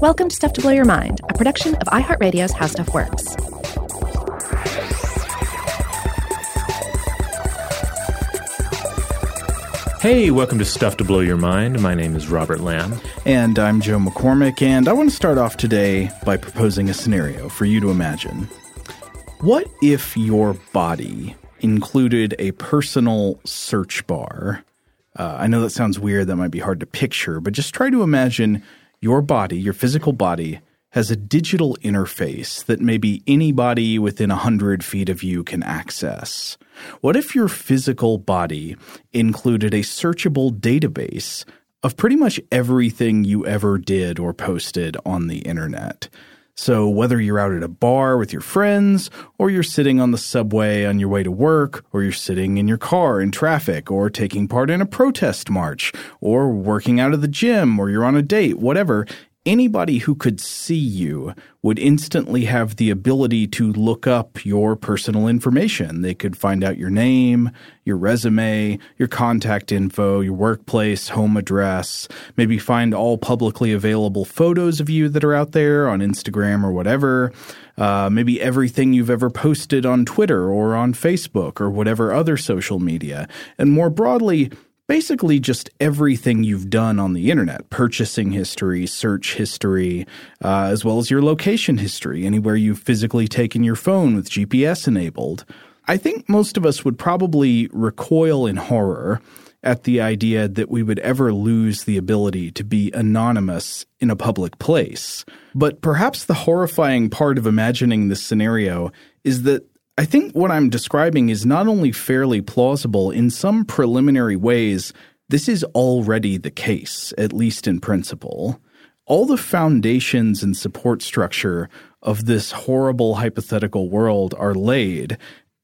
Welcome to Stuff to Blow Your Mind, a production of iHeartRadio's How Stuff Works. Hey, welcome to Stuff to Blow Your Mind. My name is Robert Lamb. And I'm Joe McCormick, and I want to start off today by proposing a scenario for you to imagine. What if your body included a personal search bar? Uh, I know that sounds weird, that might be hard to picture, but just try to imagine your body, your physical body, has a digital interface that maybe anybody within 100 feet of you can access. What if your physical body included a searchable database of pretty much everything you ever did or posted on the internet? So, whether you're out at a bar with your friends, or you're sitting on the subway on your way to work, or you're sitting in your car in traffic, or taking part in a protest march, or working out of the gym, or you're on a date, whatever, anybody who could see you would instantly have the ability to look up your personal information. They could find out your name, your resume, your contact info, your workplace, home address, maybe find all publicly available photos of you that are out there on Instagram or whatever. Uh, maybe everything you've ever posted on Twitter or on Facebook or whatever other social media. And more broadly, basically just everything you've done on the internet purchasing history, search history, uh, as well as your location history, anywhere you've physically taken your phone with GPS enabled. I think most of us would probably recoil in horror at the idea that we would ever lose the ability to be anonymous in a public place. But perhaps the horrifying part of imagining this scenario is that I think what I'm describing is not only fairly plausible, in some preliminary ways, this is already the case, at least in principle. All the foundations and support structure of this horrible hypothetical world are laid,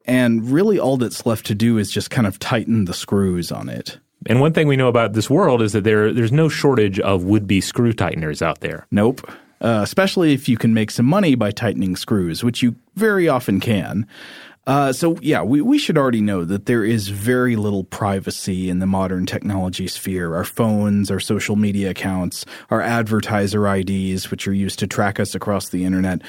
and really all that's left to do is just kind of tighten the screws on it. And one thing we know about this world is that there there's no shortage of would-be screw tighteners out there. Nope uh, especially if you can make some money by tightening screws, which you very often can. Uh, so yeah, we, we should already know that there is very little privacy in the modern technology sphere. Our phones, our social media accounts, our advertiser IDs, which are used to track us across the internet.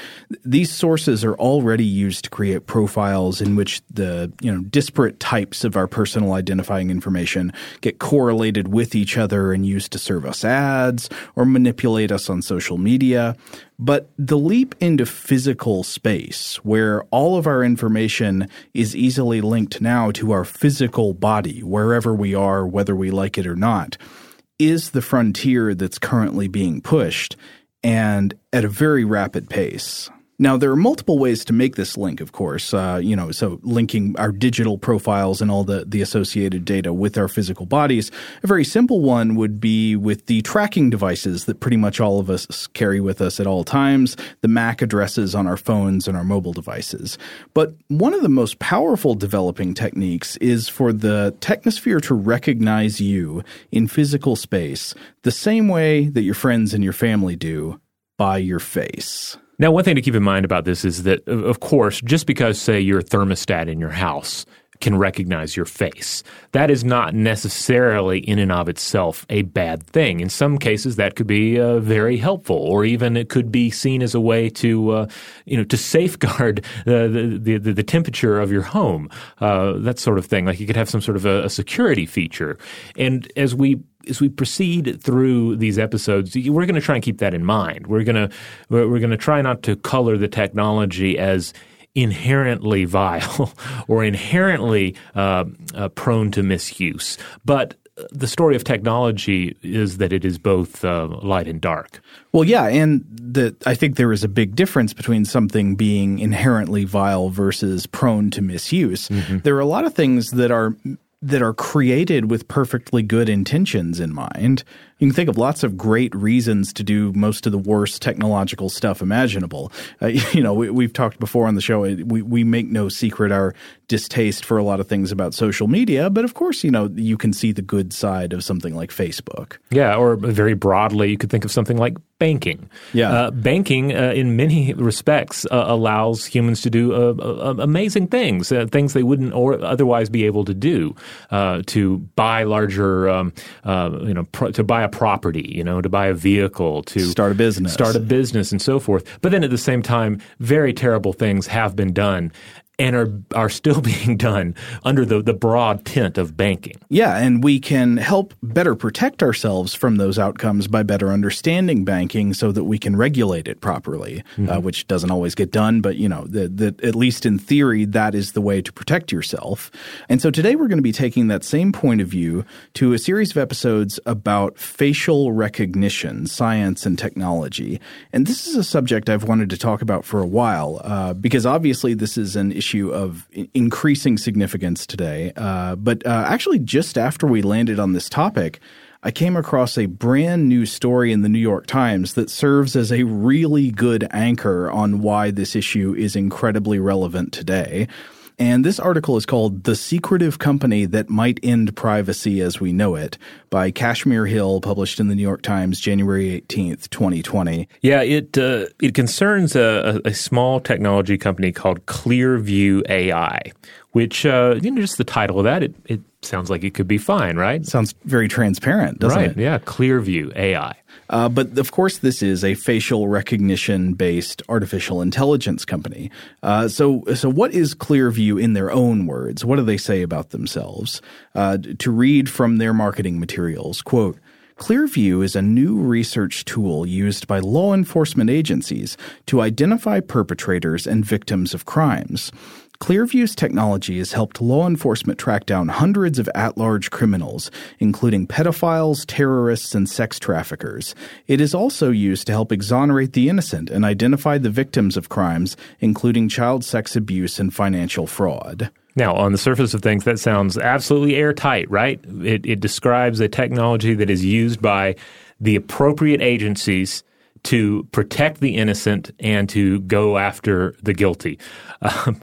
These sources are already used to create profiles in which the you know disparate types of our personal identifying information get correlated with each other and used to serve us ads or manipulate us on social media. But the leap into physical space, where all of our information is easily linked now to our physical body, wherever we are, whether we like it or not, is the frontier that's currently being pushed, and at a very rapid pace. Now, there are multiple ways to make this link, of course. Uh, you know, so linking our digital profiles and all the, the associated data with our physical bodies. A very simple one would be with the tracking devices that pretty much all of us carry with us at all times, the MAC addresses on our phones and our mobile devices. But one of the most powerful developing techniques is for the technosphere to recognize you in physical space the same way that your friends and your family do by your face. Now, one thing to keep in mind about this is that, of course, just because, say, your thermostat in your house can recognize your face. That is not necessarily in and of itself a bad thing. In some cases, that could be uh, very helpful, or even it could be seen as a way to, uh, you know, to safeguard the, the, the, the temperature of your home, uh, that sort of thing. Like you could have some sort of a, a security feature. And as we as we proceed through these episodes, we're going to try and keep that in mind. We're going to we're going to try not to color the technology as inherently vile or inherently uh, uh, prone to misuse, but the story of technology is that it is both uh, light and dark. Well, yeah, and that I think there is a big difference between something being inherently vile versus prone to misuse. Mm-hmm. There are a lot of things that are that are created with perfectly good intentions in mind. You can think of lots of great reasons to do most of the worst technological stuff imaginable. Uh, you know, we, have talked before on the show. We we make no secret our distaste for a lot of things about social media, but of course, you know, you can see the good side of something like Facebook. Yeah, or very broadly, you could think of something like banking. Yeah, uh, banking uh, in many respects uh, allows humans to do uh, uh, amazing things, things they wouldn't or otherwise be able to do. to buy larger, um, you know, to buy a property, you know, to buy a vehicle, to Start a business. start a business, and so forth. But then at the same time, very terrible things have been done and are are still being done under the, the broad tent of banking. Yeah, and we can help better protect ourselves from those outcomes by better understanding banking so that we can regulate it properly, uh, which doesn't always get done, but you know, that that at least in theory that is the way to protect yourself. And so today we're going to be taking that same point of view to a series of episodes about facial recognition, science and technology. And this is a subject I've wanted to talk about for a while uh, because obviously this is an issue of increasing significance today. Uh, but uh, actually, just after we landed on this topic, I came across a brand new story in the New York Times that serves as a really good anchor on why this issue is incredibly relevant today. And this article is called The Secretive Company That Might End Privacy as We Know It by Kashmir Hill, published in the New York Times January 18th, 2020. Yeah, it uh, it concerns a, a, small technology company called Clearview AI, which uh, you know just the title of that it, it sounds like it could be fine, right? Sounds very transparent, doesn't right? it? Yeah, Clearview AI. Uh, but of course, this is a facial recognition based artificial intelligence company. Uh, so, so what is Clearview in their own words? What do they say about themselves? Uh, to read from their marketing materials, quote. Clearview is a new research tool used by law enforcement agencies to identify perpetrators and victims of crimes. Clearview's technology has helped law enforcement track down hundreds of at large criminals, including pedophiles, terrorists, and sex traffickers. It is also used to help exonerate the innocent and identify the victims of crimes, including child sex abuse and financial fraud. Now, on the surface of things, that sounds absolutely airtight, right? It, it describes a technology that is used by the appropriate agencies to protect the innocent and to go after the guilty. Um,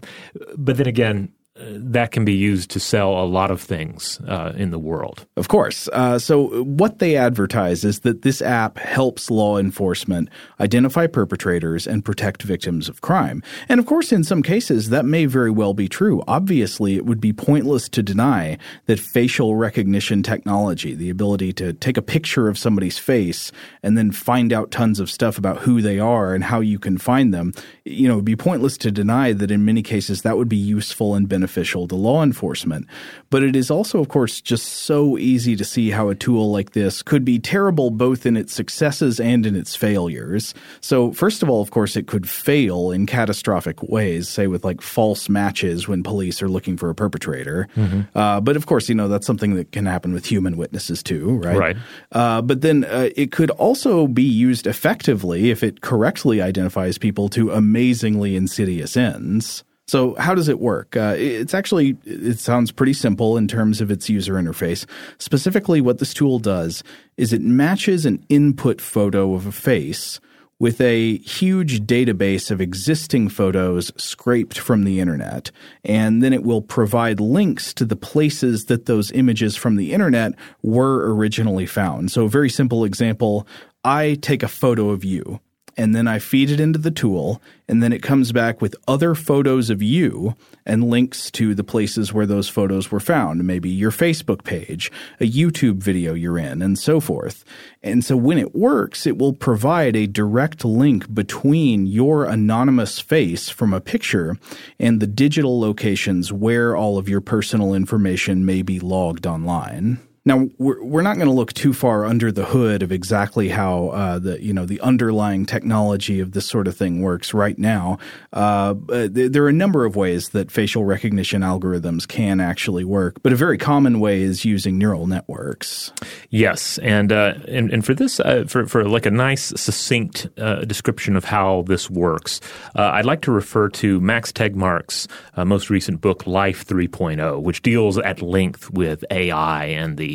but then again, that can be used to sell a lot of things uh, in the world. Of course. Uh, so, what they advertise is that this app helps law enforcement identify perpetrators and protect victims of crime. And of course, in some cases, that may very well be true. Obviously, it would be pointless to deny that facial recognition technology, the ability to take a picture of somebody's face and then find out tons of stuff about who they are and how you can find them, you know, it would be pointless to deny that in many cases that would be useful and beneficial to law enforcement. But it is also, of course, just so easy to see how a tool like this could be terrible both in its successes and in its failures. So, first of all, of course, it could fail in catastrophic ways, say with like false matches when police are looking for a perpetrator. Uh, but of course, you know, that's something that can happen with human witnesses too, right? Right. Uh, but then uh, it could also be used effectively if it correctly identifies people to amazingly insidious ends. So how does it work? Uh, it's actually it sounds pretty simple in terms of its user interface. Specifically, what this tool does is it matches an input photo of a face with a huge database of existing photos scraped from the internet. And then it will provide links to the places that those images from the internet were originally found. So, a very simple example I take a photo of you and then I feed it into the tool, and then it comes back with other photos of you and links to the places where those photos were found, maybe your Facebook page, a YouTube video you're in, and so forth. And so when it works, it will provide a direct link between your anonymous face from a picture and the digital locations where all of your personal information may be logged online. Now we're we're not going to look too far under the hood of exactly how uh, the you know the underlying technology of this sort of thing works right now. Uh, there are a number of ways that facial recognition algorithms can actually work, but a very common way is using neural networks. Yes, and uh, and, and for this, uh, for for like a nice succinct uh, description of how this works, uh, I'd like to refer to Max Tegmark's most recent book, Life 3.0, which deals at length with AI and the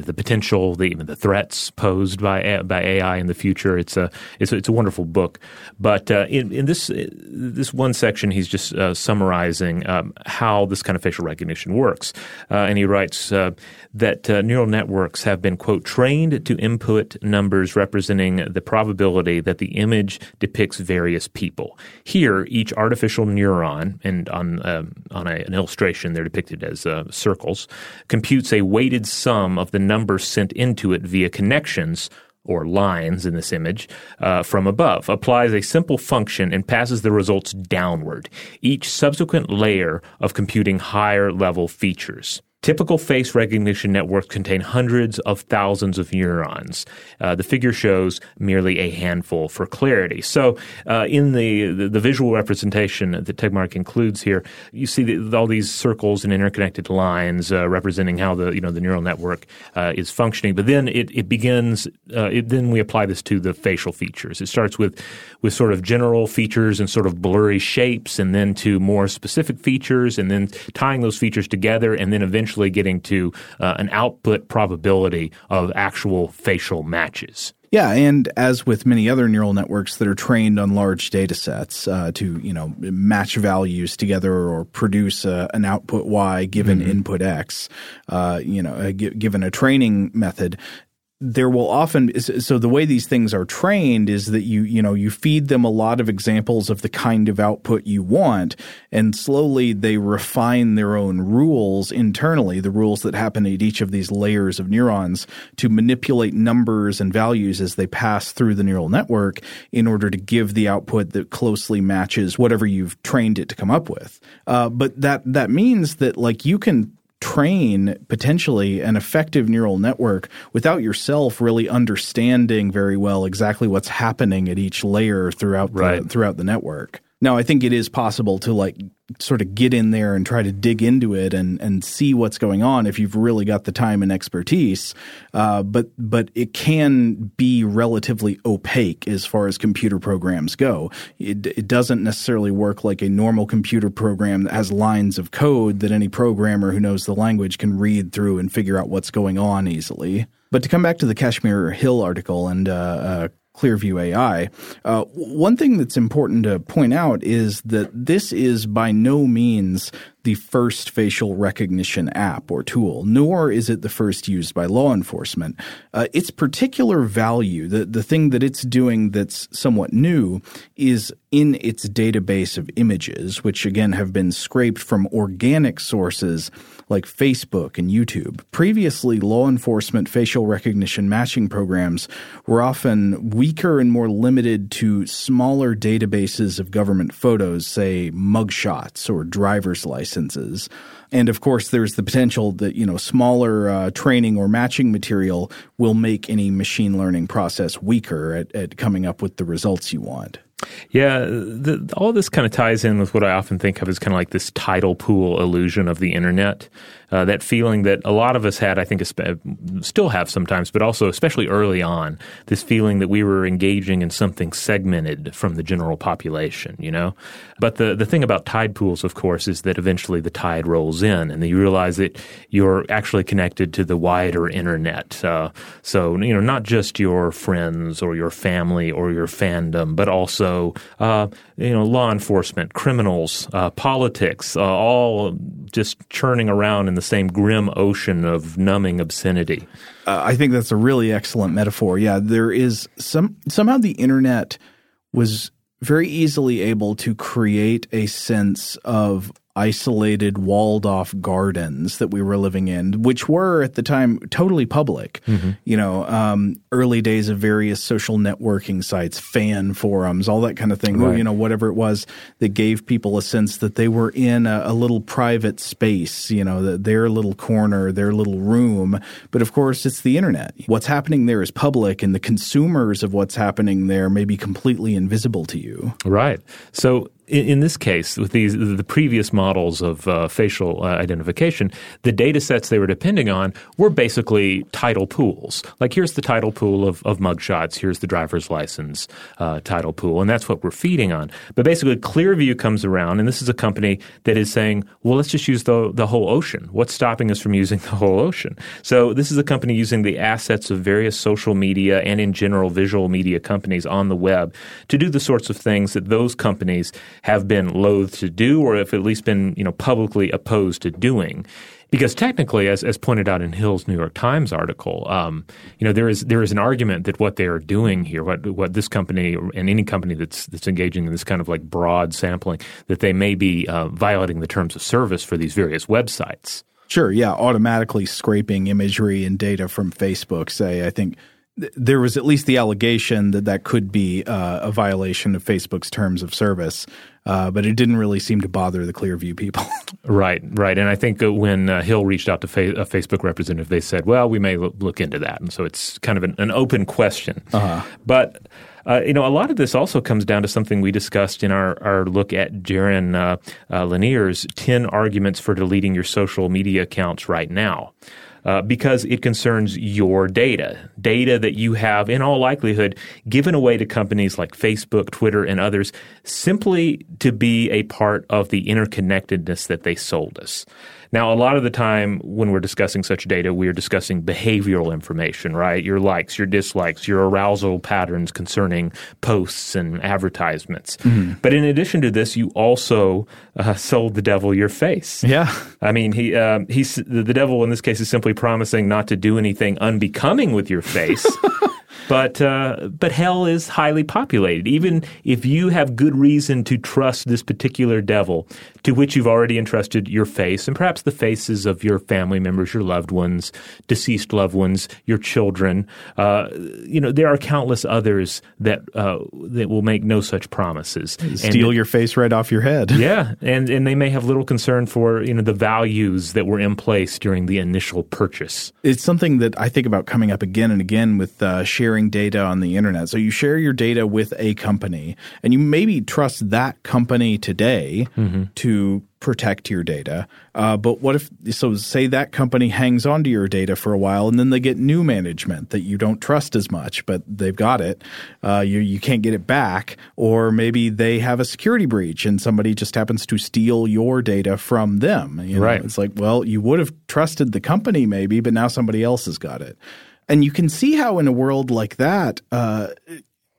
the, potential, the even the threats posed by by AI in the future. It's a it's a, it's a wonderful book. But uh, in in this this one section, he's just uh, summarizing um, how this kind of facial recognition works, uh, and he writes uh, that uh, neural networks have been quote trained to input numbers representing the probability that the image depicts various people. Here, each artificial neuron, and on um, on a, an illustration, they're depicted as uh, circles, computes a weighted sum of the numbers sent into it via connections or lines in this image, uh, from above, applies a simple function and passes the results downward, each subsequent layer of computing higher level features. Typical face recognition networks contain hundreds of thousands of neurons. Uh, the figure shows merely a handful for clarity. So, uh, in the, the, the visual representation that Tegmark includes here, you see the, all these circles and interconnected lines uh, representing how the you know the neural network uh, is functioning. But then it, it begins. Uh, it, then we apply this to the facial features. It starts with with sort of general features and sort of blurry shapes, and then to more specific features, and then tying those features together, and then eventually getting to uh, an output probability of actual facial matches. Yeah, and as with many other neural networks that are trained on large data sets uh, to you know match values together or produce uh, an output y given mm-hmm. input x, uh, you know, uh, given a training method, there will often so the way these things are trained is that you you know you feed them a lot of examples of the kind of output you want and slowly they refine their own rules internally the rules that happen at each of these layers of neurons to manipulate numbers and values as they pass through the neural network in order to give the output that closely matches whatever you've trained it to come up with. Uh, but that that means that like you can train potentially an effective neural network without yourself really understanding very well exactly what's happening at each layer throughout the, throughout the network. Now, I think it is possible to like sort of get in there and try to dig into it and and see what's going on if you've really got the time and expertise. Uh, but but it can be relatively opaque as far as computer programs go. It, it doesn't necessarily work like a normal computer program that has lines of code that any programmer who knows the language can read through and figure out what's going on easily. But to come back to the Kashmir Hill article and uh, uh, Clearview AI. Uh, one thing that's important to point out is that this is by no means the first facial recognition app or tool, nor is it the first used by law enforcement. Uh, its particular value, the, the thing that it's doing that's somewhat new, is in its database of images, which again have been scraped from organic sources like Facebook and YouTube. Previously, law enforcement facial recognition matching programs were often weaker and more limited to smaller databases of government photos, say mugshots or driver's licenses. And of course, there's the potential that you know smaller uh, training or matching material will make any machine learning process weaker at, at coming up with the results you want. Yeah, the, all this kind of ties in with what I often think of as kind of like this tidal pool illusion of the internet. Uh, that feeling that a lot of us had, I think, still have sometimes, but also especially early on, this feeling that we were engaging in something segmented from the general population, you know? But the, the thing about tide pools, of course, is that eventually the tide rolls in and you realize that you're actually connected to the wider internet. Uh, so, you know, not just your friends or your family or your fandom, but also, uh, you know, law enforcement, criminals, uh, politics, uh, all just churning around in the same grim ocean of numbing obscenity. Uh, I think that's a really excellent metaphor. Yeah, there is some somehow the internet was very easily able to create a sense of isolated, walled off gardens that we were living in, which were at the time totally public. Mm-hmm. You know, um, early days of various social networking sites, fan forums, all that kind of thing. Right. You know, whatever it was that gave people a sense that they were in a, a little private space, you know, their little corner, their little room. But of course, it's the internet. What's happening there is public, and the consumers of what's happening there may be completely invisible to you. Right. So in, in, this case, with these the previous models of uh, facial uh, identification, the data sets they were depending on were basically tidal pools. Like here's the tidal pool of, of mugshots, here's the driver's license uh, tidal pool, and that's what we're feeding on. But basically, Clearview comes around, and this is a company that is saying, well, let's just use the the whole ocean. What's stopping us from using the whole ocean? So this is a company using the assets of various social media and in general visual media companies on the web to do the sorts of things that those companies have been loath to do or have at least been you know publicly opposed to doing. Because technically, as, as pointed out in Hill's New York Times article, um, you know there is there is an argument that what they are doing here, what what this company and any company that's that's engaging in this kind of like broad sampling, that they may be uh, violating the terms of service for these various websites. Sure, yeah, automatically scraping imagery and data from Facebook. Say, I think th- there was at least the allegation that that could be uh, a violation of Facebook's terms of service. Uh, but it didn't really seem to bother the Clearview people. right, right. And I think uh, when uh, Hill reached out to fa- a Facebook representative, they said, well, we may lo- look into that. And so it's kind of an, an open question. Uh-huh. But uh, you know, a lot of this also comes down to something we discussed in our, our look at Jaron uh, uh, Lanier's 10 arguments for deleting your social media accounts right now uh, because it concerns your data, data that you have in all likelihood given away to companies like Facebook, Twitter, and others simply to be a part of the interconnectedness that they sold us. Now, a lot of the time when we're discussing such data, we're discussing behavioral information, right? Your likes, your dislikes, your arousal patterns concerning posts and advertisements. Mm-hmm. But in addition to this, you also uh, sold the devil your face. Yeah. I mean, he um, he's the devil in this case is simply promising not to do anything unbecoming with your face. But uh, but hell is highly populated. Even if you have good reason to trust this particular devil, to which you've already entrusted your face and perhaps the faces of your family members, your loved ones, deceased loved ones, your children. Uh, you know, there are countless others that uh, that will make no such promises. Steal and, your face right off your head. Yeah, and and they may have little concern for you know the values that were in place during the initial purchase. It's something that I think about coming up again and again with uh, sharing data on the internet. So you share your data with a company, and you maybe trust that company today mm-hmm. to protect your data. Uh, but what if, so say that company hangs on to your data for a while and then they get new management that you don't trust as much, but they've got it. Uh, you, you can't get it back. Or maybe they have a security breach and somebody just happens to steal your data from them. You know? Right. It's like, well, you would have trusted the company maybe, but now somebody else has got it. And you can see how in a world like that, uh,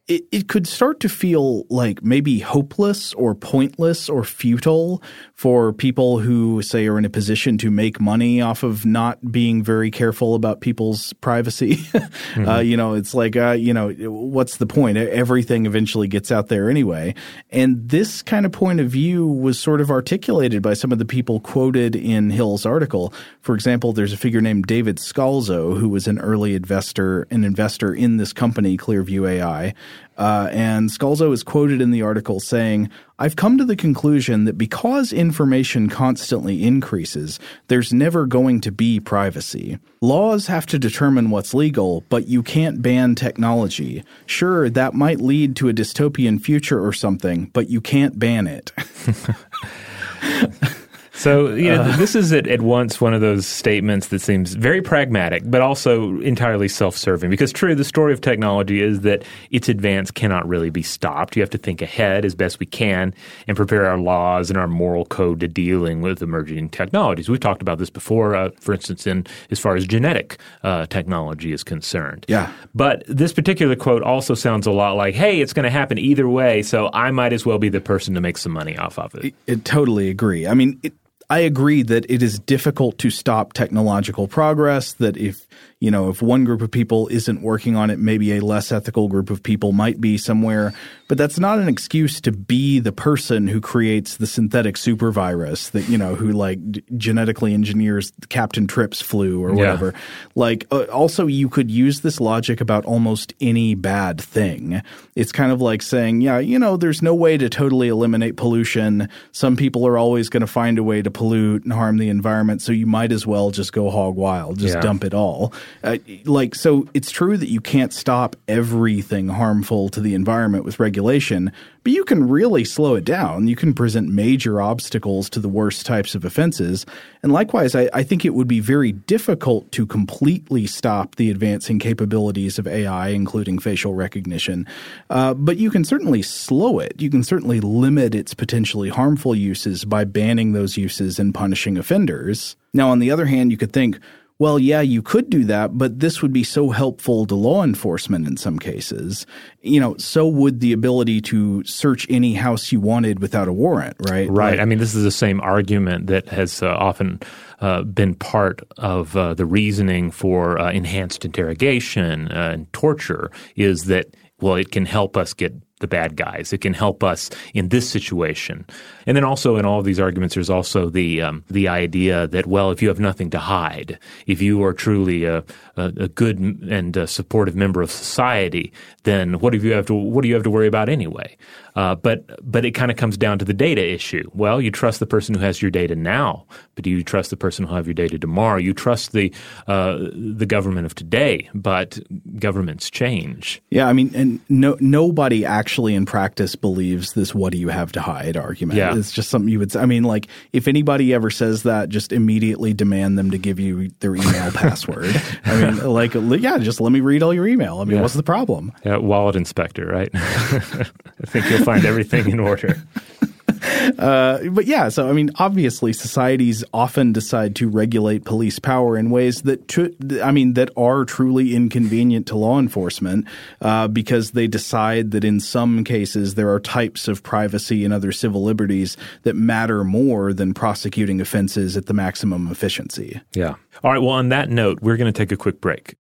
it, it could start to feel like maybe hopeless or pointless or futile for people who say are in a position to make money off of not being very careful about people's privacy. mm-hmm. uh, you know, it's like, uh, you know, what's the point? Everything eventually gets out there anyway. And this kind of point of view was sort of articulated by some of the people quoted in Hill's article. For example, there's a figure named David Scalzo who was an early investor, an investor in this company, Clearview AI. Uh, and Scalzo is quoted in the article saying, I've come to the conclusion that because information constantly increases, there's never going to be privacy. Laws have to determine what's legal, but you can't ban technology. Sure, that might lead to a dystopian future or something, but you can't ban it. So, you know, uh, this is at, at, once one of those statements that seems very pragmatic, but also entirely self serving. Because, true, the story of technology is that its advance cannot really be stopped. You have to think ahead as best we can and prepare our laws and our moral code to dealing with emerging technologies. We've talked about this before, uh, for instance, in as far as genetic uh, technology is concerned. Yeah. But this particular quote also sounds a lot like, hey, it's going to happen either way, so I might as well be the person to make some money off of it. I, I totally agree. I mean, it, I agree that it is difficult to stop technological progress, that if you know, if one group of people isn't working on it, maybe a less ethical group of people might be somewhere. But that's not an excuse to be the person who creates the synthetic super virus that, you know, who like genetically engineers Captain Trips flu or whatever. Yeah. Like, uh, also, you could use this logic about almost any bad thing. It's kind of like saying, yeah, you know, there's no way to totally eliminate pollution. Some people are always going to find a way to pollute and harm the environment. So you might as well just go hog wild, just yeah. dump it all. Uh, like, so it's true that you can't stop everything harmful to the environment with regulation, but you can really slow it down. You can present major obstacles to the worst types of offenses. And likewise, I, I think it would be very difficult to completely stop the advancing capabilities of AI, including facial recognition. Uh, but you can certainly slow it. You can certainly limit its potentially harmful uses by banning those uses and punishing offenders. Now, on the other hand, you could think, well, yeah, you could do that, but this would be so helpful to law enforcement in some cases. You know, so would the ability to search any house you wanted without a warrant, right? Right. Like, I mean, this is the same argument that has uh, often uh, been part of uh, the reasoning for uh, enhanced interrogation uh, and torture is that well, it can help us get the bad guys. It can help us in this situation. And then also in all of these arguments, there's also the um, the idea that well, if you have nothing to hide, if you are truly a, a, a good and a supportive member of society, then what do you have to what do you have to worry about anyway? Uh, but but it kind of comes down to the data issue. Well, you trust the person who has your data now, but do you trust the person who will have your data tomorrow? You trust the uh, the government of today, but governments change. Yeah, I mean, and no nobody actually in practice believes this "what do you have to hide" argument. Yeah. It's just something you would say. I mean, like if anybody ever says that, just immediately demand them to give you their email password. I mean, like yeah, just let me read all your email. I mean, Yeah. what's the problem? Yeah, wallet inspector, right? I think you'll find everything in order. but yeah, so I mean, obviously, societies often decide to regulate police power in ways that, tr- I mean, that are truly inconvenient to law enforcement uh, because they decide that in some cases there are types of privacy and other civil liberties that matter more than prosecuting offenses at the maximum efficiency. Yeah. All right. Well, on that note, we're going to take a quick break.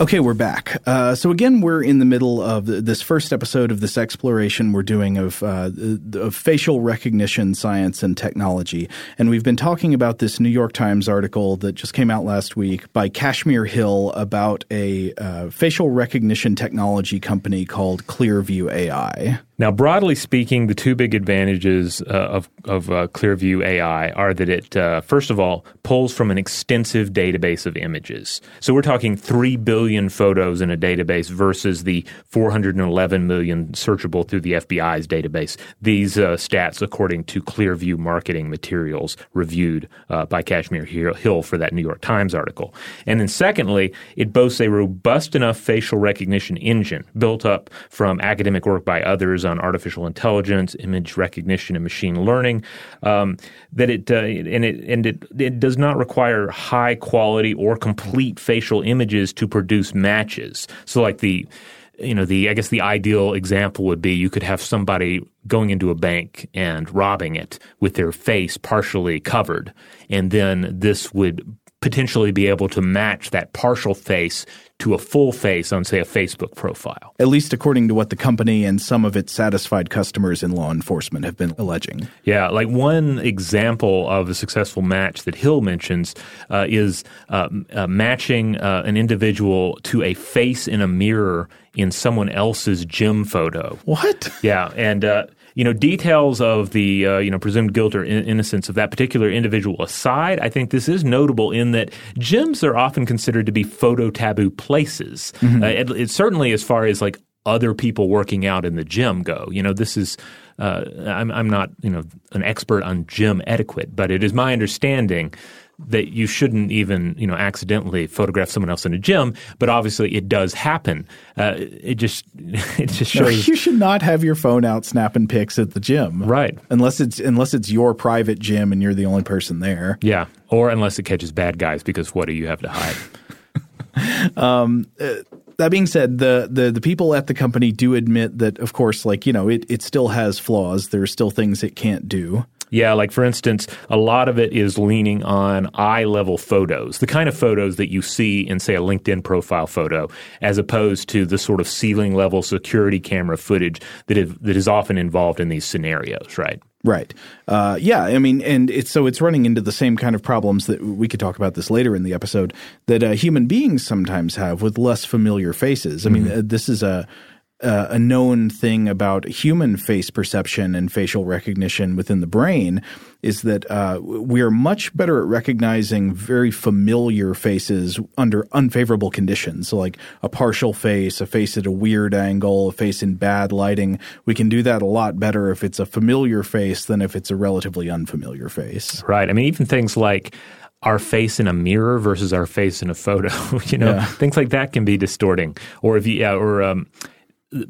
Okay, we're back. Uh, so again, we're in the middle of th- this first episode of this exploration we're doing of, uh, of facial recognition science and technology, and we've been talking about this New York Times article that just came out last week by Kashmir Hill about a uh, facial recognition technology company called Clearview AI. Now, broadly speaking, the two big advantages uh, of, of uh, Clearview AI are that it, uh, first of all, pulls from an extensive database of images. So we're talking 3 billion photos in a database versus the 411 million searchable through the FBI's database. These uh, stats, according to Clearview Marketing Materials, reviewed uh, by Kashmir Hill for that New York Times article. And then, secondly, it boasts a robust enough facial recognition engine built up from academic work by others on artificial intelligence, image recognition, and machine learning. Um, that it uh, and it and it, it does not require high quality or complete facial images to produce matches. So, like the you know the I guess the ideal example would be you could have somebody going into a bank and robbing it with their face partially covered, and then this would potentially be able to match that partial face to a full face on, say, a Facebook profile. At least according to what the company and some of its satisfied customers in law enforcement have been alleging. Yeah, like one example of a successful match that Hill mentions uh, is uh, uh, matching uh, an individual to a face in a mirror in someone else's gym photo. What? Yeah, and uh, you know details of the uh, you know presumed guilt or in- innocence of that particular individual aside, I think this is notable in that gyms are often considered to be photo taboo places. Uh, it, it certainly as far as like other people working out in the gym go. You know, this is uh, I'm I'm not you know an expert on gym etiquette, but it is my understanding that you shouldn't even you know accidentally photograph someone else in a gym, but obviously it does happen. Uh, it just it just No, shows you should not have your phone out snapping pics at the gym, Right. Unless it's unless it's your private gym and you're the only person there. Yeah, or unless it catches bad guys, because what do you have to hide? That being said, the, the the people at the company do admit that, of course, like you know, it it still has flaws. There are still things it can't do. Yeah, like for instance, a lot of it is leaning on eye level photos, the kind of photos that you see in, say, a LinkedIn profile photo, as opposed to the sort of ceiling level security camera footage that is, that is often involved in these scenarios, right? Right. Uh, yeah. I mean, and it's so it's running into the same kind of problems that we could talk about this later in the episode that uh, human beings sometimes have with less familiar faces. I mean, uh, this is a uh, a known thing about human face perception and facial recognition within the brain is that uh, we are much better at recognizing very familiar faces under unfavorable conditions. So, like a partial face, a face at a weird angle, a face in bad lighting. We can do that a lot better if it's a familiar face than if it's a relatively unfamiliar face. Right. I mean, even things like our face in a mirror versus our face in a photo, you know, Yeah. things like that can be distorting. Or if you, yeah, or, um,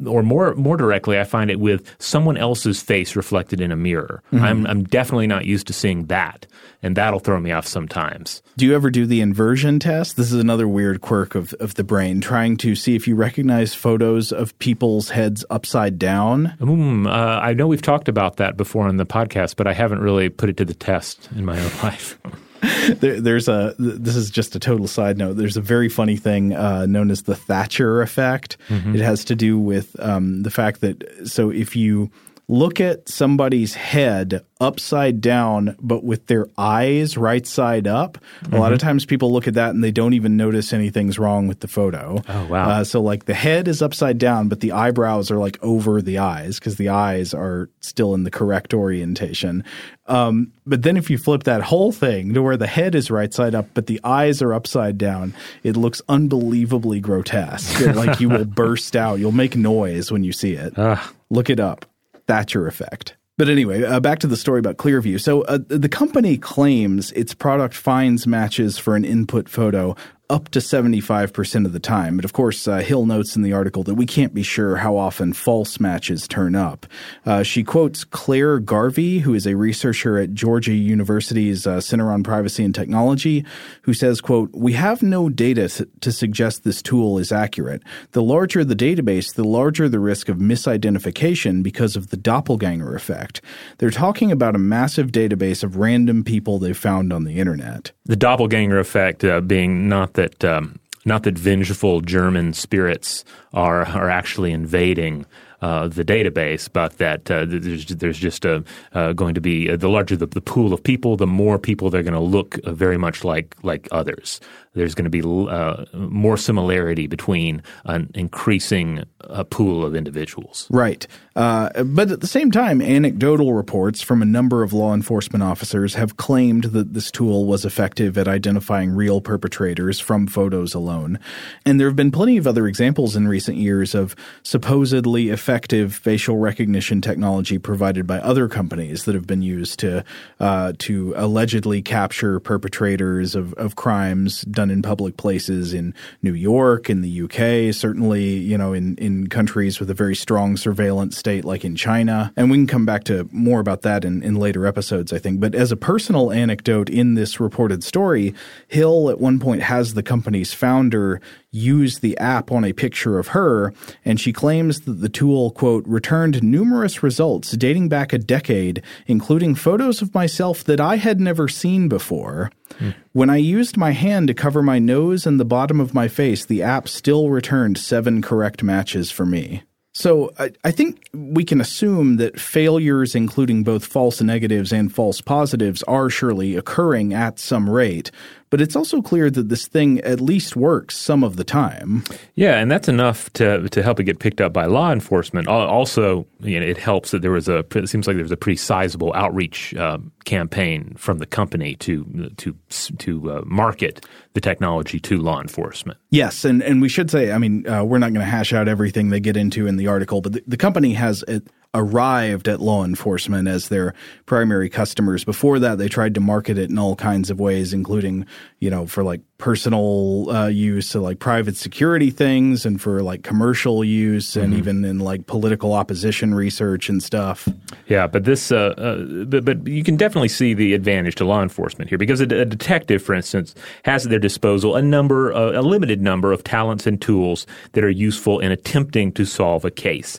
or more more directly, I find it with someone else's face reflected in a mirror. I'm I'm definitely not used to seeing that, and that'll throw me off sometimes. Do you ever do the inversion test? This is another weird quirk of, of the brain, trying to see if you recognize photos of people's heads upside down. Mm, uh, I know we've talked about that before on the podcast, but I haven't really put it to the test in my own life. There, there's a this is just a total side note. There's a very funny thing uh, known as the Thatcher effect. Mm-hmm. It has to do with um, the fact that so if you look at somebody's head upside down, but with their eyes right side up. Mm-hmm. A lot of mm-hmm. times people look at that and they don't even notice anything's wrong with the photo. Oh, wow. Uh, so, like, the head is upside down, but the eyebrows are like over the eyes because the eyes are still in the correct orientation. Um, but then if you flip that whole thing to where the head is right side up, but the eyes are upside down, it looks unbelievably grotesque. like you will burst out. You'll make noise when you see it. Uh. Look it up. Thatcher effect. But anyway, uh, back to the story about Clearview. So uh, the company claims its product finds matches for an input photo up to 75% of the time. But of course, uh, Hill notes in the article that we can't be sure how often false matches turn up. Uh, she quotes Clare Garvie, who is a researcher at Georgetown University's uh, Center on Privacy and Technology, who says, quote, We have no data to suggest this tool is accurate. The larger the database, the larger the risk of misidentification because of the doppelganger effect. They're talking about a massive database of random people they found on the internet. The doppelganger effect uh, being not that um, not that vengeful German spirits are are actually invading uh, the database, but that uh, there's, there's just a, uh, going to be uh, the larger the, the, pool of people, the more people they're going to look uh, very much like like others. There's going to be uh, more similarity between an increasing pool of individuals. Right. Uh, but at the same time, anecdotal reports from a number of law enforcement officers have claimed that this tool was effective at identifying real perpetrators from photos alone. And there have been plenty of other examples in recent years of supposedly effective facial recognition technology provided by other companies that have been used to uh, to allegedly capture perpetrators of, of crimes done in public places in New York, in the UK, certainly, you know, in, in countries with a very strong surveillance state like in China. And we can come back to more about that in, in later episodes, I think. But as a personal anecdote in this reported story, Hill at one point has the company's founder use the app on a picture of her, and she claims that the tool, quote, returned numerous results dating back a decade, including photos of myself that I had never seen before. Hmm. When I used my hand to cover my nose and the bottom of my face, the app still returned seven correct matches for me. So I, I, think we can assume that failures, including both false negatives and false positives, are surely occurring at some rate but it's also clear that this thing at least works some of the time. Yeah, and that's enough to to help it get picked up by law enforcement. Also, you know, it helps that there was a it seems like there was a pretty sizable outreach uh, campaign from the company to to to uh, market the technology to law enforcement. Yes, and and we should say, I mean, uh, we're not going to hash out everything they get into in the article, but the, the company has. A, arrived at law enforcement as their primary customers. Before that, they tried to market it in all kinds of ways, including, you know, for like personal uh, use, so like private security things, and for like commercial use, and mm-hmm. even in like political opposition research and stuff. Yeah, but this, uh, uh, but, but you can definitely see the advantage to law enforcement here because a, a detective, for instance, has at their disposal a number, uh, a limited number of talents and tools that are useful in attempting to solve a case.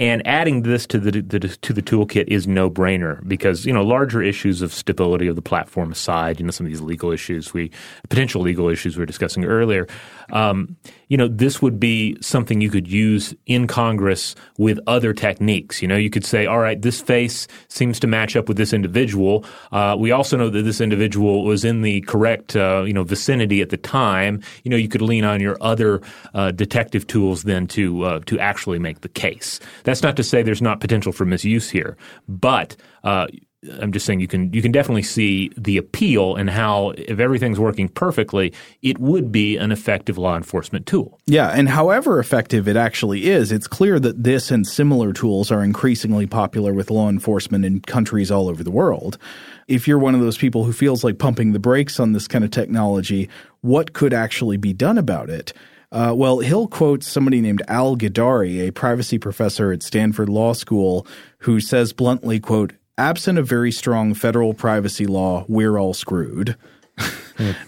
And adding this to the, the, to the toolkit is no brainer because you know larger issues of stability of the platform aside, you know some of these legal issues we potential legal issues we were discussing earlier. Um, you know this would be something you could use in Congress with other techniques. You know you could say, all right, this face seems to match up with this individual. Uh, we also know that this individual was in the correct uh, you know vicinity at the time. You know you could lean on your other uh, detective tools then to uh, to actually make the case. That's not to say there's not potential for misuse here, but uh, I'm just saying you can you can definitely see the appeal and how if everything's working perfectly, it would be an effective law enforcement tool. Yeah, and however effective it actually is, it's clear that this and similar tools are increasingly popular with law enforcement in countries all over the world. If you're one of those people who feels like pumping the brakes on this kind of technology, what could actually be done about it? Uh, well, Hill quotes somebody named Al Gidari, a privacy professor at Stanford Law School, who says bluntly, quote, absent a very strong federal privacy law, we're all screwed.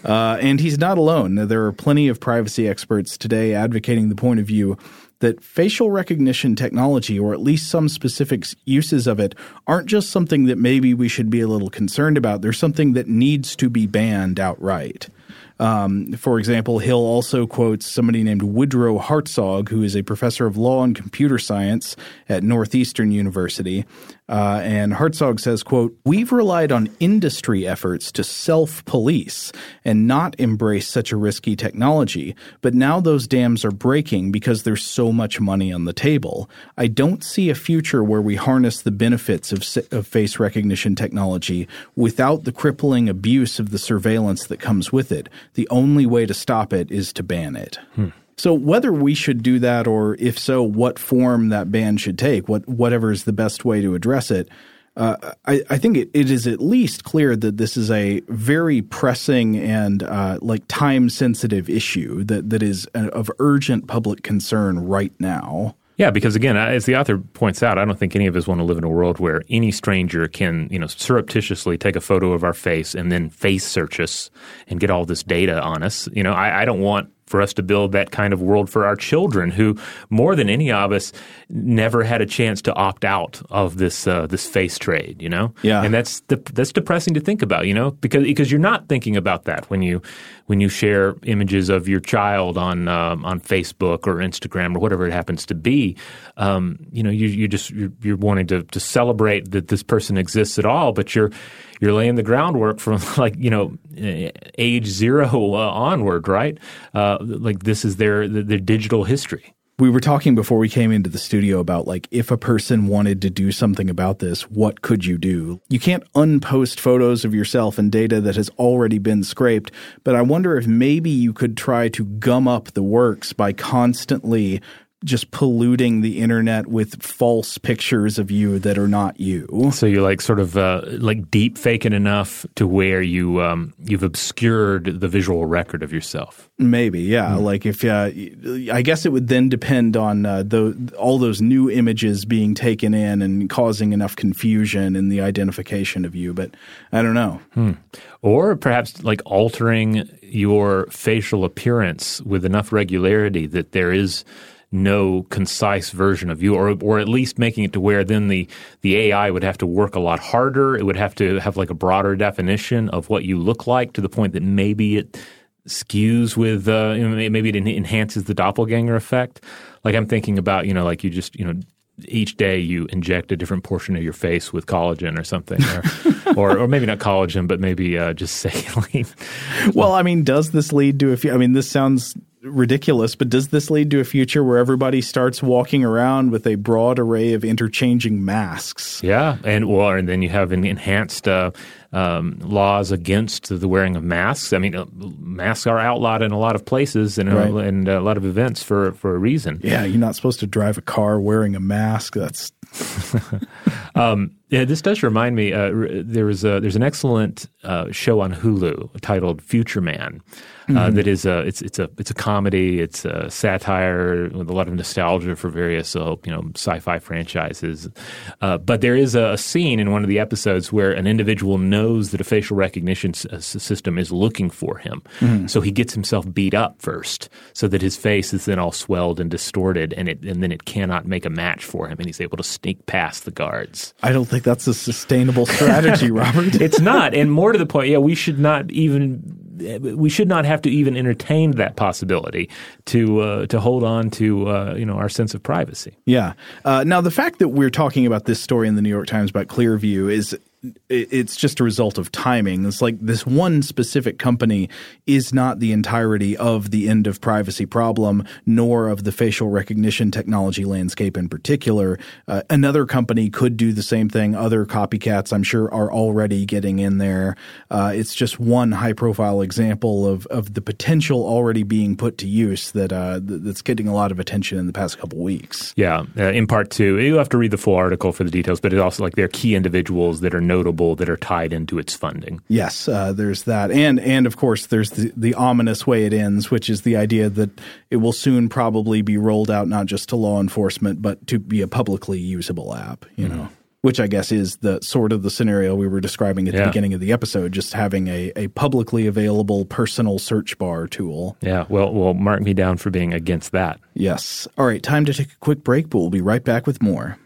uh, and he's not alone. There are plenty of privacy experts today advocating the point of view that facial recognition technology, or at least some specific uses of it, aren't just something that maybe we should be a little concerned about. They're something that needs to be banned outright. Um, for example, Hill also quotes somebody named Woodrow Hartzog, who is a professor of law and computer science at Northeastern University. Uh, and Hartzog says, quote, We've relied on industry efforts to self-police and not embrace such a risky technology, but now those dams are breaking because there's so much money on the table. I don't see a future where we harness the benefits of, of face recognition technology without the crippling abuse of the surveillance that comes with it. The only way to stop it is to ban it. Hmm. So whether we should do that or if so, what form that ban should take, what whatever is the best way to address it, uh, I, I, think it, it is at least clear that this is a very pressing and uh, like time sensitive issue that that is of urgent public concern right now. Yeah, because again, as the author points out, I don't think any of us want to live in a world where any stranger can, you know, surreptitiously take a photo of our face and then face search us and get all this data on us. You know, I, I don't want for us to build that kind of world for our children who more than any of us never had a chance to opt out of this uh, this face trade you know? Yeah. And that's de- that's depressing to think about you know? Because because you're not thinking about that when you when you share images of your child on um, on Facebook or Instagram or whatever it happens to be um, you know you you just you're, you're wanting to to celebrate that this person exists at all but you're you're laying the groundwork from like you know age zero uh, onward, right? Uh, like this is their their digital history. We were talking before we came into the studio about like if a person wanted to do something about this, what could you do? You can't unpost photos of yourself and data that has already been scraped, but I wonder if maybe you could try to gum up the works by constantly just polluting the internet with false pictures of you that are not you. So you're like sort of uh, like deep faking enough to where you um, you've obscured the visual record of yourself. Maybe, yeah. Mm. Like if uh, I guess it would then depend on uh, the, all those new images being taken in and causing enough confusion in the identification of you. But I don't know. Hmm. Or perhaps like altering your facial appearance with enough regularity that there is no concise version of you, or or at least making it to where then the the AI would have to work a lot harder. It would have to have like a broader definition of what you look like to the point that maybe it skews with uh, maybe it enhances the doppelganger effect. Like I'm thinking about you know like you just you know each day you inject a different portion of your face with collagen or something, or, or, or, maybe not collagen, but maybe uh, just saline. well, I mean, does this lead to a few? I mean, this sounds ridiculous, but does this lead to a future where everybody starts walking around with a broad array of interchanging masks? Yeah, and well, and then you have an enhanced uh, um, laws against the wearing of masks. I mean, uh, masks are outlawed in a lot of places and, right. and a lot of events for for a reason. Yeah, you're not supposed to drive a car wearing a mask. That's um, yeah, this does remind me. Uh, there was a, there's an excellent uh, show on Hulu titled Future Man. Uh, mm-hmm. that is a it's it's a it's a comedy. It's a satire with a lot of nostalgia for various uh, you know sci-fi franchises. Uh, but there is a, a, scene in one of the episodes where an individual knows that a facial recognition s- uh, system is looking for him, mm-hmm. so he gets himself beat up first, so that his face is then all swelled and distorted, and it and then it cannot make a match for him, and he's able to sneak past the guards. I don't think that's a sustainable strategy, Robert. it's not, and more to the point, yeah, we should not even we should not have to even entertain that possibility to uh, to hold on to uh, you know our sense of privacy. Yeah. Uh, now the fact that we're talking about this story in the New York Times about Clearview is it's just a result of timing. It's like this one specific company is not the entirety of the end of privacy problem, nor of the facial recognition technology landscape in particular. Uh, another company could do the same thing. Other copycats, I'm sure, are already getting in there. Uh, it's just one high profile example of, of the potential already being put to use that uh, that's getting a lot of attention in the past couple weeks. Yeah. Uh, in part two, you have to read the full article for the details, but it's also like they're key individuals that are notable that are tied into its funding. Yes, uh, there's that, and and of course there's the, the ominous way it ends, which is the idea that it will soon probably be rolled out not just to law enforcement but to be a publicly usable app. You mm-hmm. know. which I guess is the sort of the scenario we were describing at the Yeah. beginning of the episode, just having a, a publicly available personal search bar tool. Yeah, well, well, mark me down for being against that. Yes. All right, time to take a quick break, but we'll be right back with more.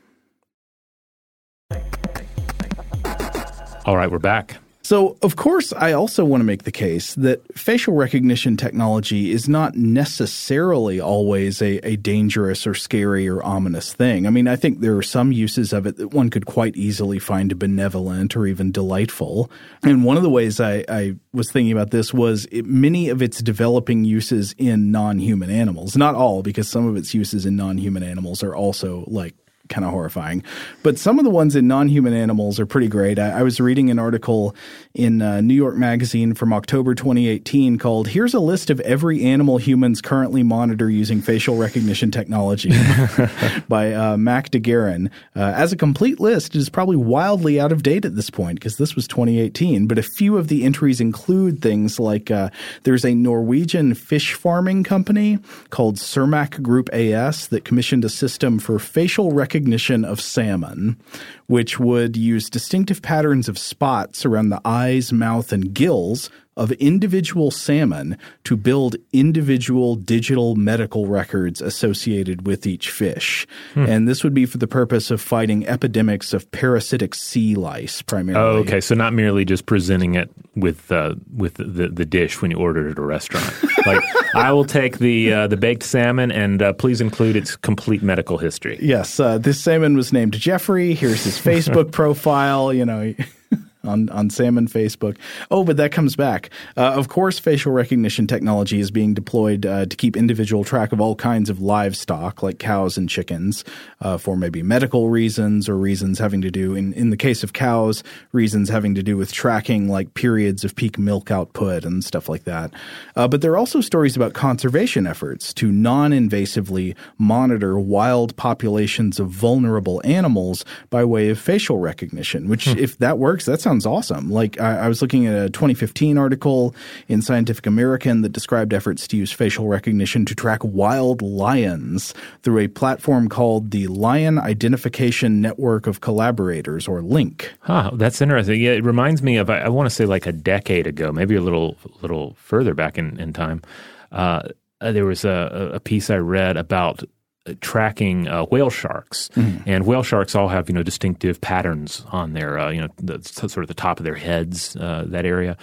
All right, we're back. So, of course, I also want to make the case that facial recognition technology is not necessarily always a, a dangerous or scary or ominous thing. I mean, I think there are some uses of it that one could quite easily find benevolent or even delightful. And one of the ways I, I was thinking about this was it, many of its developing uses in non human animals. Not all, because some of its uses in non human animals are also like kind of horrifying. But some of the ones in non-human animals are pretty great. I, I was reading an article in uh, New York Magazine from October 2018 called "Here's a list of every animal humans currently monitor using facial recognition technology" by uh, Mack DeGeurin. Uh, as a complete list, it is probably wildly out of date at this point because this was 2018. But a few of the entries include things like uh, there's a Norwegian fish farming company called Cermaq Group AS that commissioned a system for facial recognition of salmon, which would use distinctive patterns of spots around the eyes, mouth, and gills of individual salmon to build individual digital medical records associated with each fish. And this would be for the purpose of fighting epidemics of parasitic sea lice primarily. Oh, okay. So not merely just presenting it with uh, with the, the dish when you order it at a restaurant. like I will take the uh, the baked salmon and uh, please include its complete medical history. Yes, uh, this salmon was named Jeffrey. Here's his Facebook profile. You know. On, on Salmon Facebook. Oh, but that comes back. Uh, of course, facial recognition technology is being deployed uh, to keep individual track of all kinds of livestock, like cows and chickens, uh, for maybe medical reasons or reasons having to do, in, in the case of cows, reasons having to do with tracking like periods of peak milk output and stuff like that. Uh, but there are also stories about conservation efforts to non invasively monitor wild populations of vulnerable animals by way of facial recognition, which, if that works, that sounds awesome. Like, I, I was looking at a 2015 article in Scientific American that described efforts to use facial recognition to track wild lions through a platform called the Lion Identification Network of Collaborators, or LINK. Huh, that's interesting. Yeah, it reminds me of I, I want to say like a decade ago, maybe a little little further back in, in time. Uh, there was a, a piece I read about tracking uh, whale sharks, and whale sharks all have you know distinctive patterns on their uh, you know the, sort of the top of their heads uh, that area,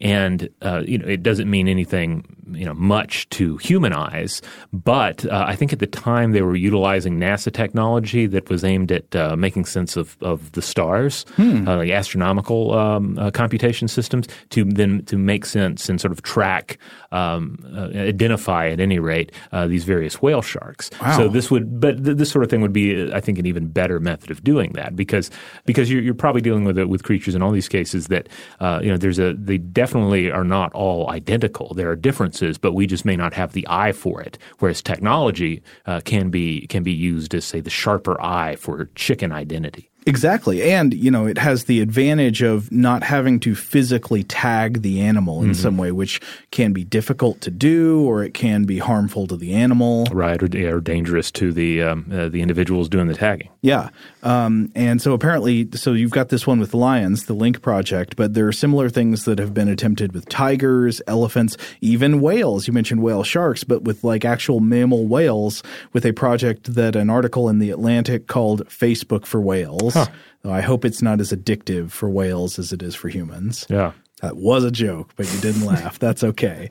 and uh, you know it doesn't mean anything you know much to human eyes, but uh, I think at the time they were utilizing NASA technology that was aimed at uh, making sense of, of the stars, uh, like astronomical um, uh, computation systems, to then to make sense and sort of track, um, uh, identify at any rate uh, these various whale sharks. So this would, but th- this sort of thing would be, uh, I think, an even better method of doing that because because you're, you're probably dealing with it with creatures in all these cases that uh, you know there's a they definitely are not all identical. There are differences, but we just may not have the eye for it. Whereas technology uh, can be can be used as say the sharper eye for chicken identity. Exactly. And, you know, it has the advantage of not having to physically tag the animal in some way, which can be difficult to do or it can be harmful to the animal. Right, or, or dangerous to the um, uh, the individuals doing the tagging. Yeah. Um, and so apparently, so you've got this one with lions, the Link project, but there are similar things that have been attempted with tigers, elephants, even whales. You mentioned whale sharks, but with like actual mammal whales with a project that an article in the Atlantic called Facebook for Whales. Though I hope it's not as addictive for whales as it is for humans. Yeah. That was a joke, but you didn't laugh. That's okay.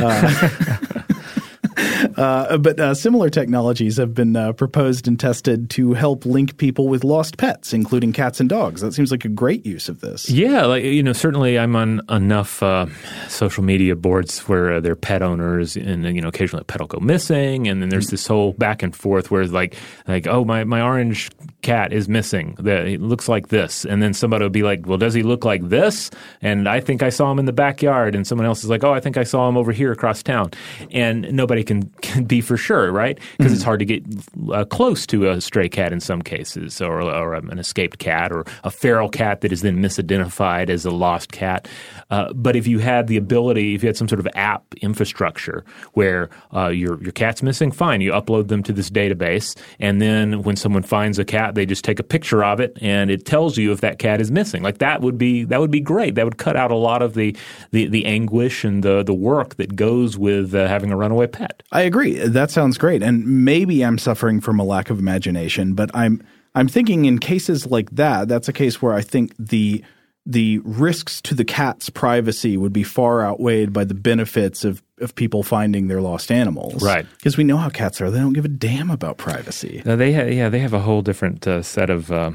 Uh, uh, but uh, similar technologies have been uh, proposed and tested to help link people with lost pets, including cats and dogs. That seems like a great use of this. Yeah, like you know, certainly I'm on enough uh, social media boards where uh, they're pet owners, and you know, occasionally a pet will go missing, and then there's this whole back and forth where like, like, oh, my my orange cat is missing. That it looks like this, and then somebody will be like, well, does he look like this? And I think I saw him in the backyard, and someone else is like, oh, I think I saw him over here across town, and nobody can can be for sure, right? Because it's hard to get uh, close to a stray cat in some cases, or, or an escaped cat, or a feral cat that is then misidentified as a lost cat. Uh, but if you had the ability, if you had some sort of app infrastructure where uh, your your cat's missing, fine, you upload them to this database, and then when someone finds a cat, they just take a picture of it, and it tells you if that cat is missing. Like that would be that would be great. That would cut out a lot of the the, the anguish and the the work that goes with uh, having a runaway pet. I agree. That sounds great. And maybe I'm suffering from a lack of imagination, but I'm I'm thinking in cases like that, that's a case where I think the the risks to the cat's privacy would be far outweighed by the benefits of, of people finding their lost animals. Right. Because we know how cats are. They don't give a damn about privacy. Now they ha- yeah they have a whole different uh, set of. Uh,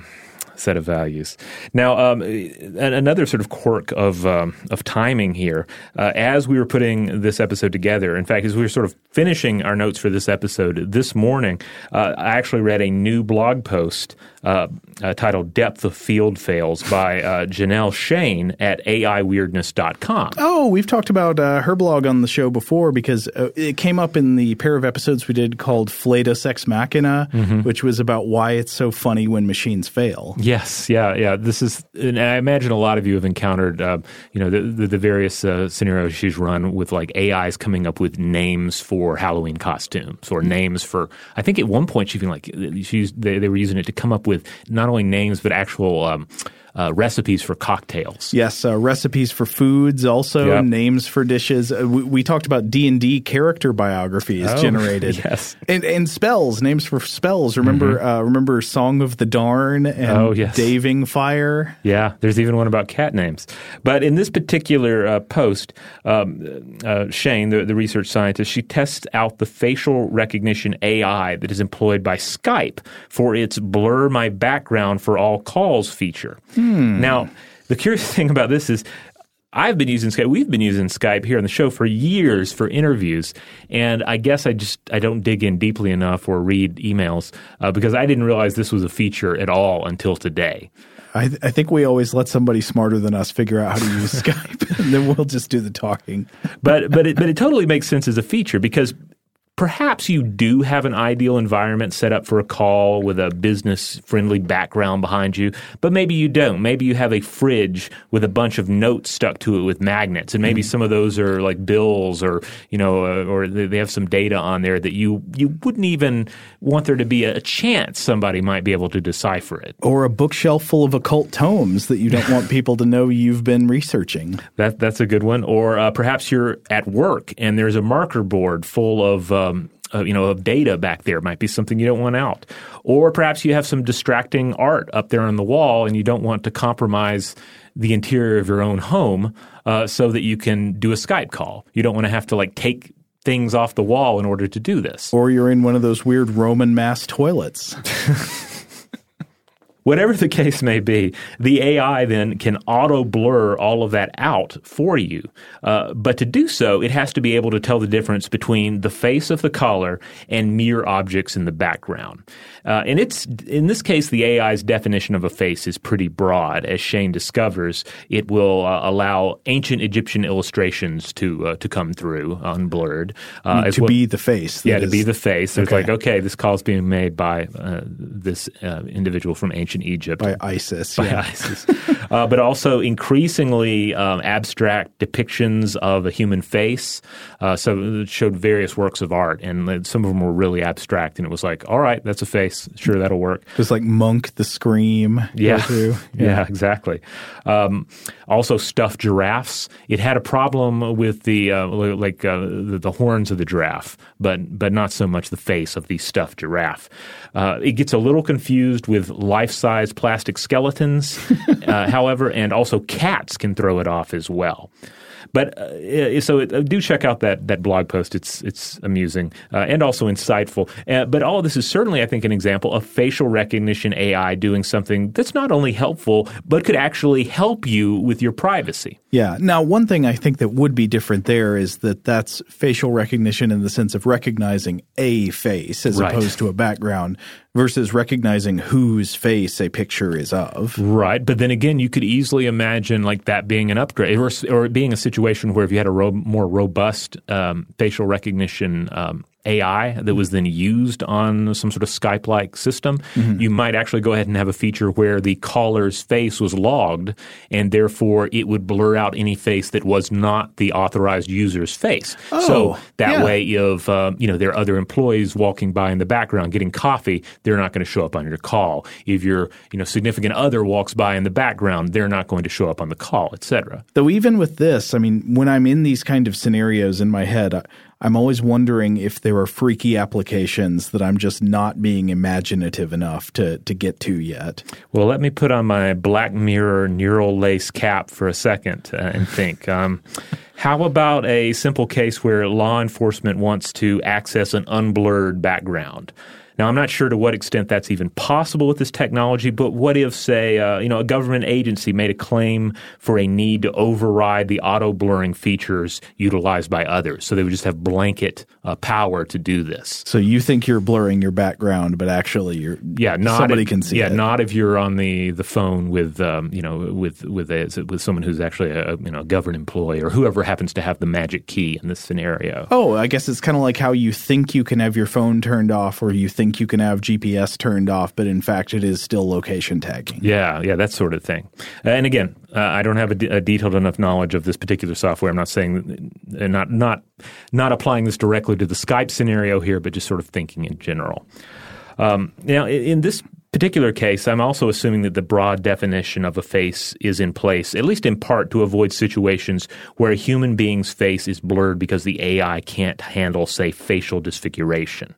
set of values. Now, um, another sort of quirk of um, of timing here, uh, as we were putting this episode together. In fact, as we were sort of finishing our notes for this episode this morning, uh, I actually read a new blog post uh, uh, titled Depth of Field Fails by uh, Janelle Shane at AIWeirdness.com. Oh, we've talked about uh, her blog on the show before because uh, it came up in the pair of episodes we did called Flatus Ex Machina, mm-hmm. which was about why it's so funny when machines fail. Yes, yeah, yeah. This is, and I imagine a lot of you have encountered, uh, you know, the, the, the various scenarios she's run with like AIs coming up with names for Halloween costumes or names for, I think at one point she even like, she they, they were using it to come up with with not only names but actual um, uh, recipes for cocktails. Yes, uh, recipes for foods, also yep. names for dishes. Uh, we, we, talked about D and D character biographies oh, generated. Yes, and, and, spells, names for spells. Remember, mm-hmm. Uh, remember Song of the Darn and oh, yes. Daving Fire. Yeah, there's even one about cat names. But in this particular uh, post, um, uh, Shane, the, the research scientist, she tests out the facial recognition AI that is employed by Skype for its blur my background for all calls feature. Hmm. Now, the curious thing about this is I've been using Skype. We've been using Skype here on the show for years for interviews, and I guess I just I don't dig in deeply enough or read emails uh, because I didn't realize this was a feature at all until today. I, th- I, think we always let somebody smarter than us figure out how to use Skype, and then we'll just do the talking. but but it, but it totally makes sense as a feature because Perhaps you do have an ideal environment set up for a call with a business friendly background behind you, but maybe you don't. Maybe you have a fridge with a bunch of notes stuck to it with magnets, and maybe mm-hmm. some of those are like bills or you know, uh, or they have some data on there that you you wouldn't even want there to be a chance somebody might be able to decipher it. Or a bookshelf full of occult tomes that you don't want people to know you've been researching. That that's a good one. Or uh, perhaps you're at work and there's a marker board full of uh, um, uh, you know, of data back there might be something you don't want out. Or perhaps you have some distracting art up there on the wall and you don't want to compromise the interior of your own home uh, so that you can do a Skype call. You don't want to have to like take things off the wall in order to do this. Or you're in one of those weird Roman mass toilets. Whatever the case may be, the AI then can auto blur all of that out for you. Uh, but to do so, it has to be able to tell the difference between the face of the caller and mere objects in the background. Uh, and it's in this case, the AI's definition of a face is pretty broad. As Shane discovers, it will uh, allow ancient Egyptian illustrations to uh, to come through unblurred. Uh, to well, be the face. Yeah, is, to be the face. Okay. It's like okay, this call is being made by uh, this individual from ancient Egypt by Isis, by yeah. Isis, uh, but also increasingly um, abstract depictions of a human face. Uh, so it showed various works of art, and some of them were really abstract. And it was like, all right, that's a face. Sure, that'll work. Just like Munch, the Scream. Yeah, yeah. yeah, exactly. Um, also, stuffed giraffes. It had a problem with the uh, like uh, the, the, horns of the giraffe, but but not so much the face of the stuffed giraffe. Uh, it gets a little confused with life size plastic skeletons, uh, however, and also cats can throw it off as well. But uh, so it, uh, do check out that that blog post. It's it's amusing uh, and also insightful. Uh, but all of this is certainly, I think, an example of facial recognition AI doing something that's not only helpful but could actually help you with your privacy. Yeah. Now, one thing I think that would be different there is that that's facial recognition in the sense of recognizing a face as right. opposed to a background versus recognizing whose face a picture is of. Right. But then again, you could easily imagine like that being an upgrade or, or being a situation where if you had a ro- more robust um, facial recognition um, AI that was then used on some sort of Skype like system, mm-hmm. you might actually go ahead and have a feature where the caller's face was logged and therefore it would blur out any face that was not the authorized user's face. Oh, so that yeah. way, if uh, you know there are other employees walking by in the background getting coffee, they're not going to show up on your call. If your you know significant other walks by in the background, they're not going to show up on the call, etc. Though even with this, I mean, when I'm in these kind of scenarios in my head, I, I'm always wondering if there are freaky applications that I'm just not being imaginative enough to to get to yet. Well, let me put on my Black Mirror neural lace cap for a second uh, and think. Um, how about a simple case where law enforcement wants to access an unblurred background? Now, I'm not sure to what extent that's even possible with this technology, but what if, say, uh, you know, a government agency made a claim for a need to override the auto blurring features utilized by others, so they would just have blanket uh, power to do this. So you think you're blurring your background, but actually you're yeah, not somebody if, can see yeah, it. not if you're on the, the phone with um, you know with with a, with someone who's actually a you know a government employee or whoever happens to have the magic key in this scenario. Oh, I guess it's kind of like how you think you can have your phone turned off, or you think you can have GPS turned off, but in fact it is still location tagging. Yeah, yeah, that sort of thing. Uh, and again, uh, I don't have a, detailed enough knowledge of this particular software. I'm not saying uh, not not not applying this directly to the Skype scenario here, but just sort of thinking in general. Um, now, in, in this particular case, I'm also assuming that the broad definition of a face is in place, at least in part to avoid situations where a human being's face is blurred because the AI can't handle, say, facial disfiguration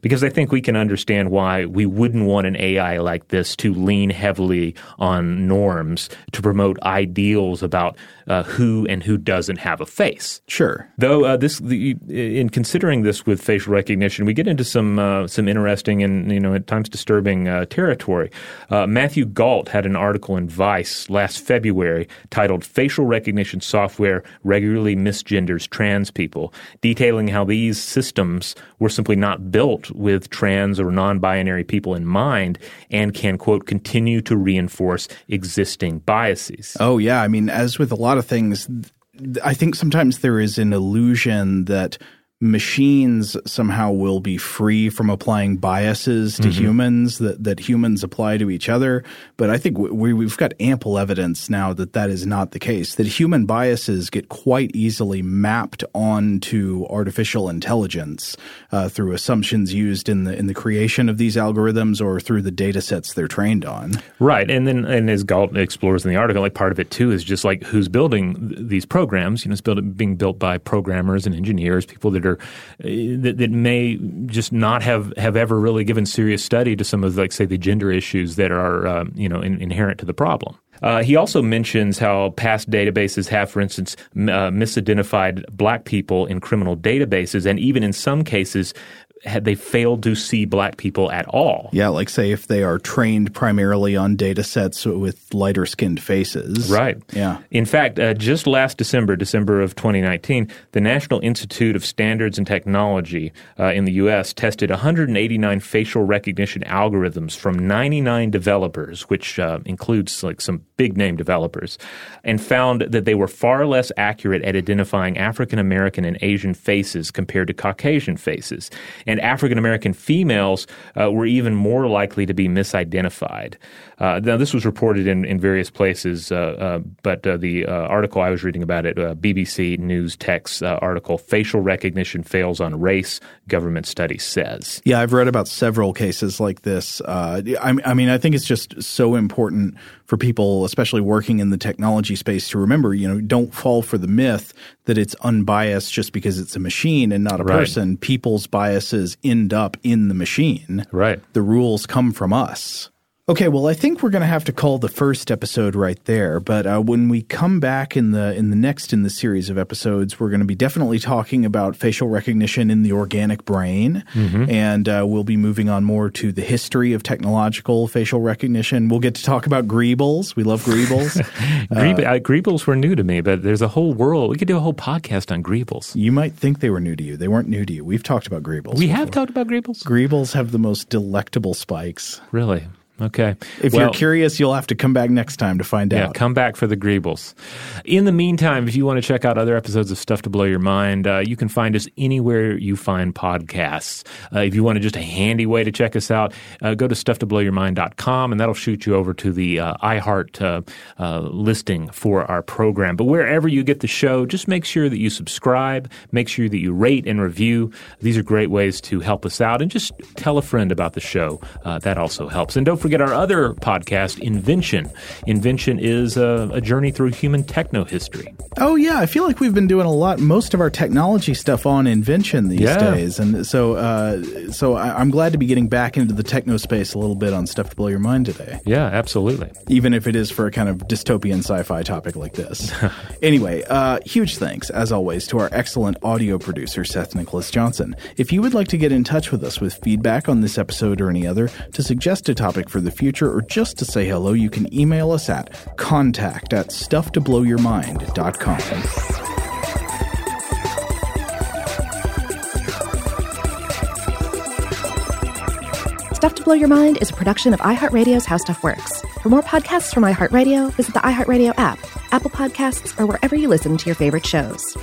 because I think we can understand why we wouldn't want an AI like this to lean heavily on norms to promote ideals about uh, who and who doesn't have a face. Sure. Though uh, this, the, in considering this with facial recognition, we get into some uh, some interesting and you know at times disturbing uh, territory. Uh, Matthew Gault had an article in Vice last February titled "Facial Recognition Software Regularly Misgenders Trans People," detailing how these systems were simply not built with trans or non-binary people in mind and can quote continue to reinforce existing biases. Oh yeah, I mean as with a lot of things I think sometimes there is an illusion that machines somehow will be free from applying biases to mm-hmm. humans that, that humans apply to each other. But I think we, we've got ample evidence now that that is not the case, that human biases get quite easily mapped onto artificial intelligence uh, through assumptions used in the, in the creation of these algorithms or through the data sets they're trained on. Right. And then, and as Gault explores in the article, like part of it too is just like who's building these programs. You know, it's built, being built by programmers and engineers, people that are uh, that, that, may just not have, have ever really given serious study to some of like say the gender issues that are um, you know in, inherent to the problem. Uh, he also mentions how past databases have, for instance, m- uh, misidentified black people in criminal databases, and even in some cases, had they failed to see black people at all. Yeah, like say if they are trained primarily on data sets with lighter skinned faces. Right. Yeah. In fact, uh, just last December, December of 2019, the National Institute of Standards and Technology uh, in the U.S. tested 189 facial recognition algorithms from 99 developers, which uh, includes like some big name developers, and found that they were far less accurate at identifying African American and Asian faces compared to Caucasian faces and African American females uh, were even more likely to be misidentified. Uh, now, this was reported in, in various places, uh, uh but uh, the article I was reading about it, BBC News Tech's article, Facial Recognition Fails on Race, Government Study Says. Yeah, I've read about several cases like this. I, I mean, I think it's just so important for people, especially working in the technology space, to remember, you know, don't fall for the myth that it's unbiased just because it's a machine and not a right. person. People's biases end up in the machine. Right. The rules come from us. Okay, well, I think we're going to have to call the first episode right there. But uh, when we come back in the in the next in the series of episodes, we're going to be definitely talking about facial recognition in the organic brain, mm-hmm. and uh, we'll be moving on more to the history of technological facial recognition. We'll get to talk about greebles. We love greebles. Greeb- uh, greebles were new to me, but there's a whole world. We could do a whole podcast on greebles. You might think they were new to you. They weren't new to you. We've talked about greebles. We before. have talked about greebles. Greebles have the most delectable spikes. Really. Okay. If Well- you're curious, you'll have to come back next time to find Yeah, out. Yeah, come back for the Greebles. In the meantime, if you want to check out other episodes of Stuff to Blow Your Mind, uh, you can find us anywhere you find podcasts. Uh, if you want to just a handy way to check us out, uh, go to stufftoblowyourmind.com and that'll shoot you over to the uh, iHeart uh, uh, listing for our program. But wherever you get the show, just make sure that you subscribe, make sure that you rate and review. These are great ways to help us out and just tell a friend about the show. Uh, that also helps. And don't forget our other podcast, Invention. Invention is a, a journey through human techno history. Oh yeah, I feel like we've been doing a lot, most of our technology stuff on invention these Yeah. days, and so uh, so I, I'm glad to be getting back into the techno space a little bit on stuff to blow your mind today, Yeah, absolutely. even if it is for a kind of dystopian sci-fi topic like this. anyway, uh, huge thanks as always to our excellent audio producer Seth Nicholas Johnson. If you would like to get in touch with us with feedback on this episode or any other, to suggest a topic for the future, or just to say hello, you can email us at contact at stufftoblowyourmind.com. Stuff to Blow Your Mind is a production of iHeartRadio's How Stuff Works. For more podcasts from iHeartRadio, visit the iHeartRadio app, Apple Podcasts, or wherever you listen to your favorite shows.